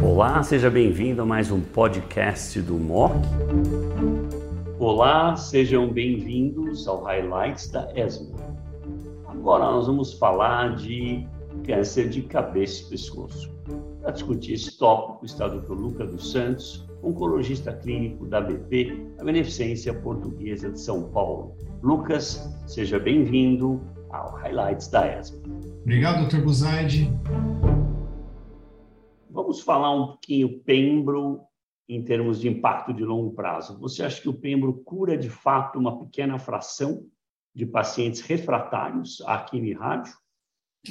Olá, seja bem-vindo a mais um podcast do MOC. Olá, sejam bem-vindos ao Highlights da ESMO. Agora nós vamos falar de câncer de cabeça e pescoço. Para discutir esse tópico está o Dr. Luca dos Santos, oncologista clínico da BP, a Beneficência Portuguesa de São Paulo. Lucas, seja bem-vindo ao Highlights da ESMO. Obrigado, Dr. Buzaide. Vamos falar um pouquinho pembro em termos de impacto de longo prazo. Você acha que o pembro cura de fato uma pequena fração de pacientes refratários à quimio rádio?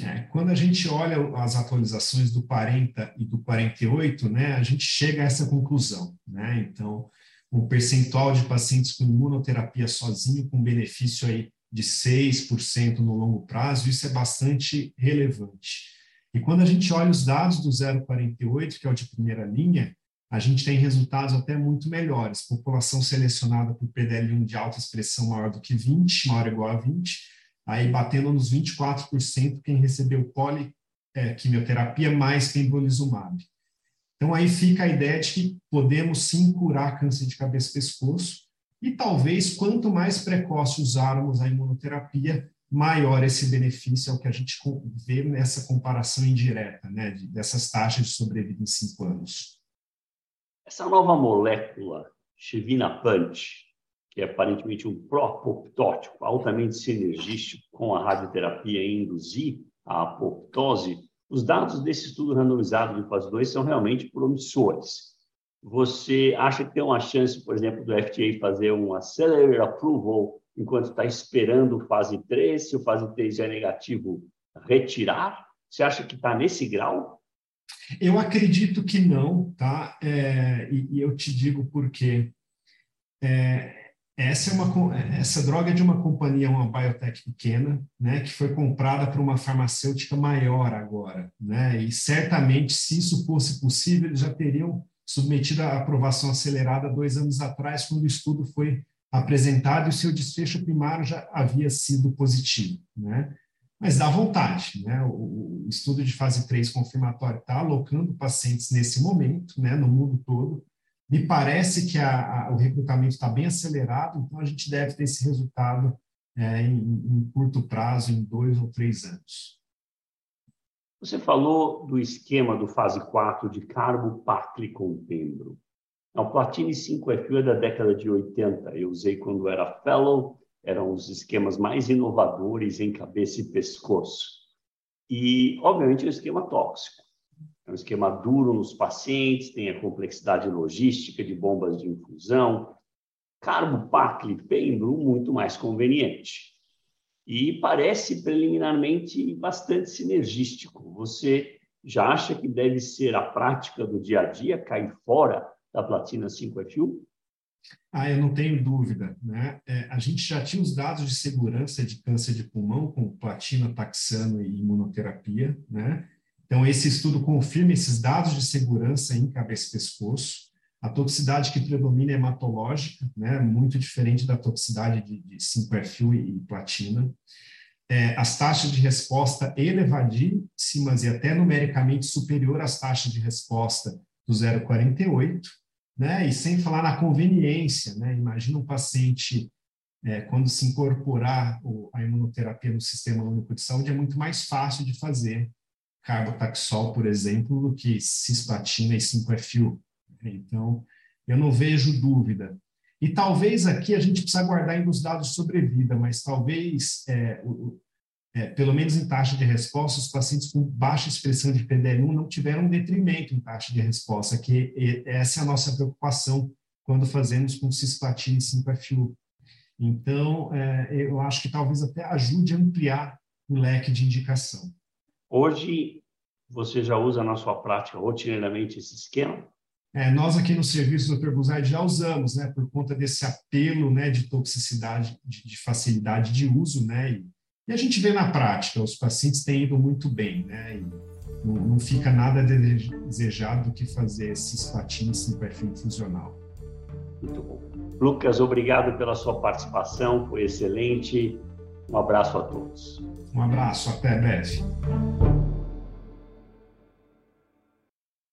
É, quando a gente olha as atualizações do 40 e do 48, né, a gente chega a essa conclusão. Né? Então, o percentual de pacientes com imunoterapia sozinho, com benefício aí de 6% no longo prazo, isso é bastante relevante. E quando a gente olha os dados do 048, que é o de primeira linha, a gente tem resultados até muito melhores. População selecionada por PDL1 de alta expressão maior do que 20, maior ou igual a 20, aí batendo nos 24% quem recebeu poliquimioterapia é, mais pembrolizumab. Então aí fica a ideia de que podemos sim curar câncer de cabeça e pescoço, e talvez quanto mais precoce usarmos a imunoterapia, maior esse benefício é o que a gente vê nessa comparação indireta, né, dessas taxas de sobrevida em cinco anos. Essa nova molécula, Chevinapant, que é aparentemente um pró-apoptótico altamente sinergístico com a radioterapia e induzir a apoptose, os dados desse estudo randomizado de fase 2 são realmente promissores. Você acha que tem uma chance, por exemplo, do FDA fazer um accelerated approval enquanto está esperando fase 3, se o fase 3 é negativo, retirar? Você acha que está nesse grau? Eu acredito que não, tá? É, e, e, eu te digo por quê. É, essa, é uma, essa droga é de uma companhia, uma biotech pequena, né, que foi comprada por uma farmacêutica maior agora, né? E certamente, se isso fosse possível, eles já teriam submetido à aprovação acelerada dois anos atrás, quando o estudo foi apresentado e o seu desfecho primário já havia sido positivo, né? Mas dá vontade, né? O, estudo de fase 3 confirmatório está alocando pacientes nesse momento, né, no mundo todo. Me parece que a, a, o recrutamento está bem acelerado, então a gente deve ter esse resultado é, em, em curto prazo, em dois ou três anos. Você falou do esquema do fase 4 de carbopacle com pembro. Não, Platini 5FU é da década de 80. Eu usei quando era fellow, eram os esquemas mais inovadores em cabeça e pescoço. E, obviamente, é um esquema tóxico. É um esquema duro nos pacientes, tem a complexidade logística de bombas de infusão. Carbopacle pembro muito mais conveniente. E parece preliminarmente bastante sinergístico. Você já acha que deve ser a prática do dia a dia cair fora da platina 5FU? Ah, eu não tenho dúvida. Né? É, a gente já tinha os dados de segurança de câncer de pulmão com platina, taxano e imunoterapia. Né? Então, esse estudo confirma esses dados de segurança em cabeça e pescoço. A toxicidade que predomina é hematológica, né? muito diferente da toxicidade de, de 5FU e, e platina. É, as taxas de resposta elevadíssimas e até numericamente superior às taxas de resposta do 048 né? E sem falar na conveniência, né? Imagina um paciente é, quando se incorporar a imunoterapia no sistema único de saúde é muito mais fácil de fazer carbotaxol, por exemplo, do que cisplatina e 5FU. Então, eu não vejo dúvida. E talvez aqui a gente precisa guardar ainda os dados de sobrevida, mas talvez é, o, é, pelo menos em taxa de resposta, os pacientes com baixa expressão de PDL1 não tiveram um detrimento em taxa de resposta, que essa é a nossa preocupação quando fazemos com cisplatina e 5FU. Então, é, eu acho que talvez até ajude a ampliar o leque de indicação. Hoje, você já usa na sua prática rotineiramente esse esquema? É, nós aqui no serviço do Dr. já usamos, né, por conta desse apelo, né, de toxicidade, de, de facilidade de uso, né, e e a gente vê na prática, os pacientes têm ido muito bem, né? E não, não fica nada desejado do que fazer cisplatina sem perfil infusional. Muito bom. Lucas, obrigado pela sua participação, foi excelente. Um abraço a todos. Um abraço, até breve.